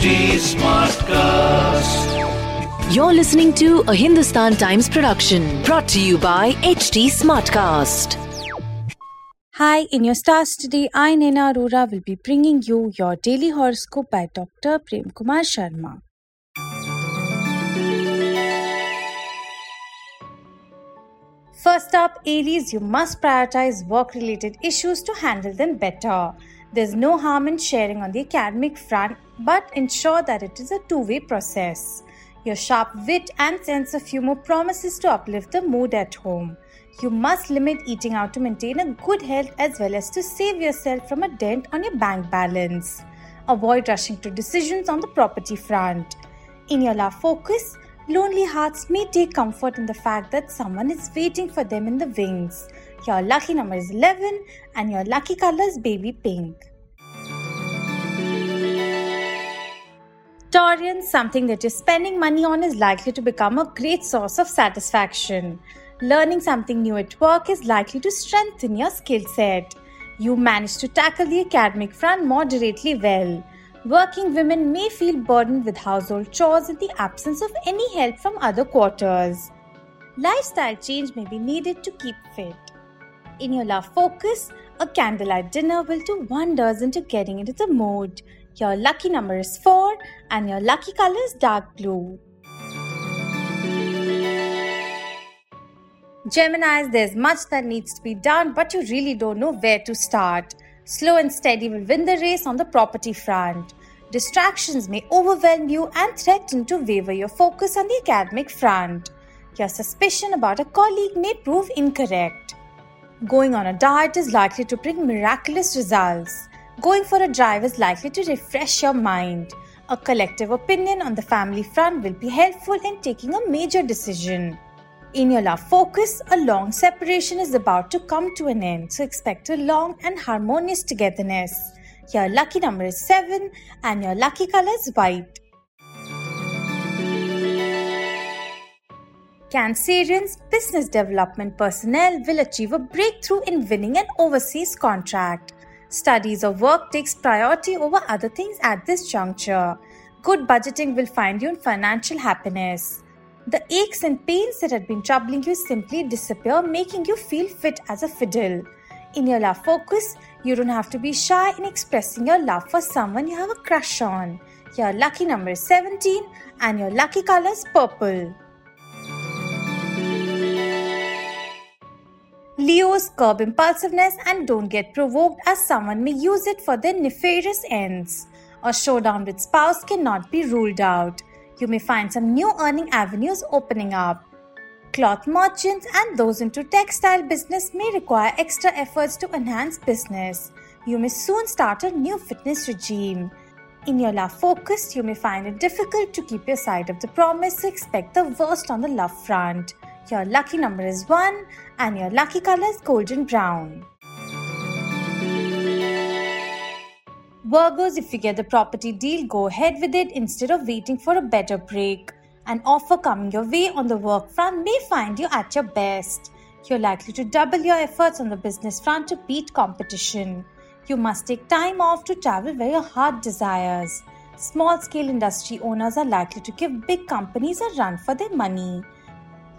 HT Smartcast. You're listening to a Hindustan Times production brought to you by HT Smartcast. Hi, in your stars today, I, Nena Arora, will be bringing you your daily horoscope by Dr. Prem Kumar Sharma. First up, Aries, you must prioritize work related issues to handle them better. There's no harm in sharing on the academic front, but ensure that it is a two way process. Your sharp wit and sense of humor promises to uplift the mood at home. You must limit eating out to maintain a good health as well as to save yourself from a dent on your bank balance. Avoid rushing to decisions on the property front. In your love focus, lonely hearts may take comfort in the fact that someone is waiting for them in the wings. Your lucky number is 11 and your lucky color is baby pink. Taurian, something that you're spending money on is likely to become a great source of satisfaction. Learning something new at work is likely to strengthen your skill set. You manage to tackle the academic front moderately well. Working women may feel burdened with household chores in the absence of any help from other quarters. Lifestyle change may be needed to keep fit. In your love focus, a candlelight dinner will do wonders into getting into the mood. Your lucky number is 4 and your lucky color is dark blue. Geminis, there's much that needs to be done, but you really don't know where to start. Slow and steady will win the race on the property front. Distractions may overwhelm you and threaten to waver your focus on the academic front. Your suspicion about a colleague may prove incorrect. Going on a diet is likely to bring miraculous results. Going for a drive is likely to refresh your mind. A collective opinion on the family front will be helpful in taking a major decision. In your love focus, a long separation is about to come to an end, so expect a long and harmonious togetherness. Your lucky number is 7 and your lucky color is white. Cancerians business development personnel will achieve a breakthrough in winning an overseas contract. Studies or work takes priority over other things at this juncture. Good budgeting will find you in financial happiness. The aches and pains that had been troubling you simply disappear, making you feel fit as a fiddle. In your love focus, you don't have to be shy in expressing your love for someone you have a crush on. Your lucky number is 17 and your lucky color is purple. Leos curb impulsiveness and don't get provoked as someone may use it for their nefarious ends. A showdown with spouse cannot be ruled out. You may find some new earning avenues opening up. Cloth merchants and those into textile business may require extra efforts to enhance business. You may soon start a new fitness regime. In your love focus, you may find it difficult to keep your side of the promise, so expect the worst on the love front. Your lucky number is 1 and your lucky color is golden brown. Virgos, if you get the property deal, go ahead with it instead of waiting for a better break. An offer coming your way on the work front may find you at your best. You're likely to double your efforts on the business front to beat competition. You must take time off to travel where your heart desires. Small scale industry owners are likely to give big companies a run for their money.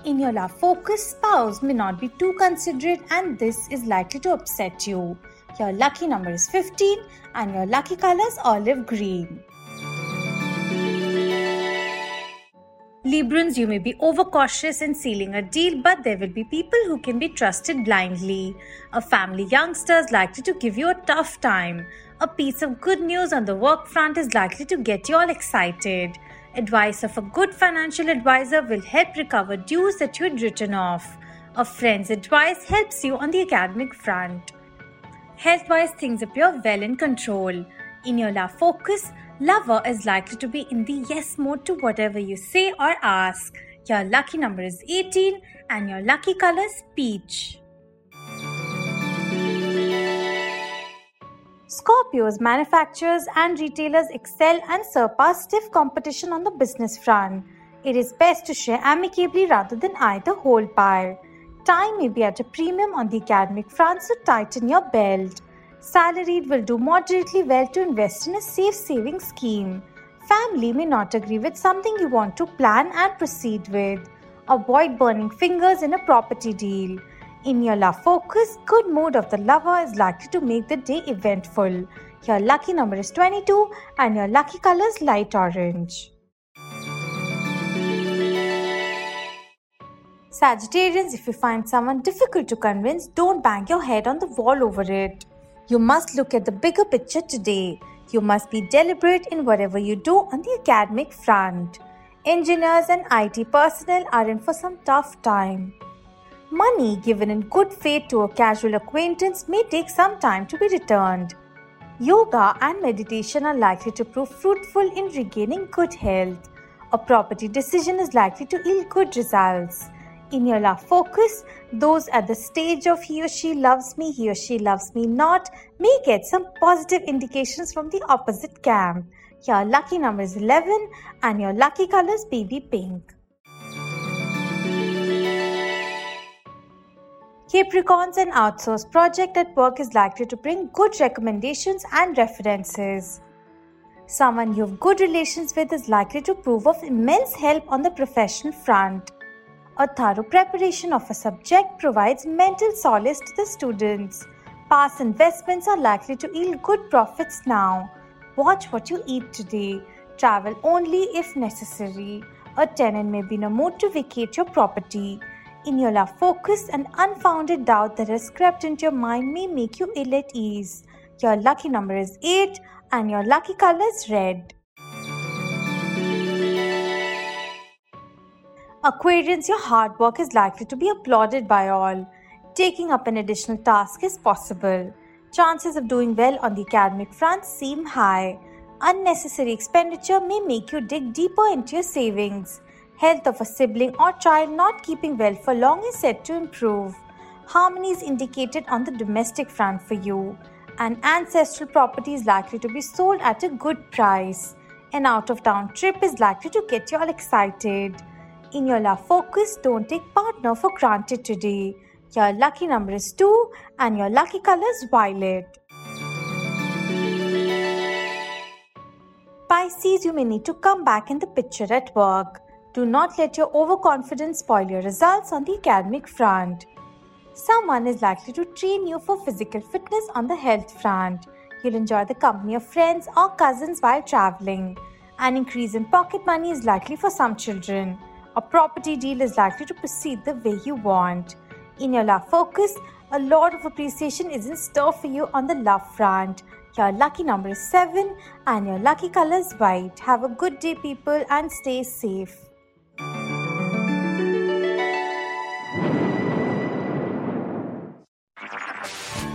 In your love focus, spouse may not be too considerate and this is likely to upset you. Your lucky number is 15 and your lucky color is olive green. Librans, you may be overcautious in sealing a deal, but there will be people who can be trusted blindly. A family youngster is likely to give you a tough time. A piece of good news on the work front is likely to get you all excited. Advice of a good financial advisor will help recover dues that you had written off. A friend's advice helps you on the academic front. Health wise, things appear well in control. In your love focus, lover is likely to be in the yes mode to whatever you say or ask. Your lucky number is 18 and your lucky color is peach. Scorpios, manufacturers and retailers excel and surpass stiff competition on the business front. It is best to share amicably rather than eye the whole pie. Time may be at a premium on the academic front, so tighten your belt. Salaried will do moderately well to invest in a safe saving scheme. family may not agree with something you want to plan and proceed with. Avoid burning fingers in a property deal. In your love focus, good mood of the lover is likely to make the day eventful. Your lucky number is 22 and your lucky color is light orange. Sagittarians, if you find someone difficult to convince, don't bang your head on the wall over it. You must look at the bigger picture today. You must be deliberate in whatever you do on the academic front. Engineers and IT personnel are in for some tough time. Money given in good faith to a casual acquaintance may take some time to be returned. Yoga and meditation are likely to prove fruitful in regaining good health. A property decision is likely to yield good results. In your love focus, those at the stage of he or she loves me, he or she loves me not may get some positive indications from the opposite camp. Your lucky number is 11 and your lucky color is baby pink. Capricorns an outsourced project at work is likely to bring good recommendations and references. Someone you have good relations with is likely to prove of immense help on the professional front. A thorough preparation of a subject provides mental solace to the students. Past investments are likely to yield good profits now. Watch what you eat today. Travel only if necessary. A tenant may be in a mood to vacate your property. In your love focus, and unfounded doubt that has crept into your mind may make you ill at ease. Your lucky number is 8 and your lucky color is red. Aquarians, your hard work is likely to be applauded by all. Taking up an additional task is possible. Chances of doing well on the academic front seem high. Unnecessary expenditure may make you dig deeper into your savings. Health of a sibling or child not keeping well for long is said to improve. Harmony is indicated on the domestic front for you. An ancestral property is likely to be sold at a good price. An out of town trip is likely to get you all excited. In your love focus, don't take partner for granted today. Your lucky number is 2 and your lucky color is violet. Pisces, you may need to come back in the picture at work. Do not let your overconfidence spoil your results on the academic front. Someone is likely to train you for physical fitness on the health front. You'll enjoy the company of friends or cousins while traveling. An increase in pocket money is likely for some children. A property deal is likely to proceed the way you want. In your love focus, a lot of appreciation is in store for you on the love front. Your lucky number is 7 and your lucky color is white. Have a good day, people, and stay safe.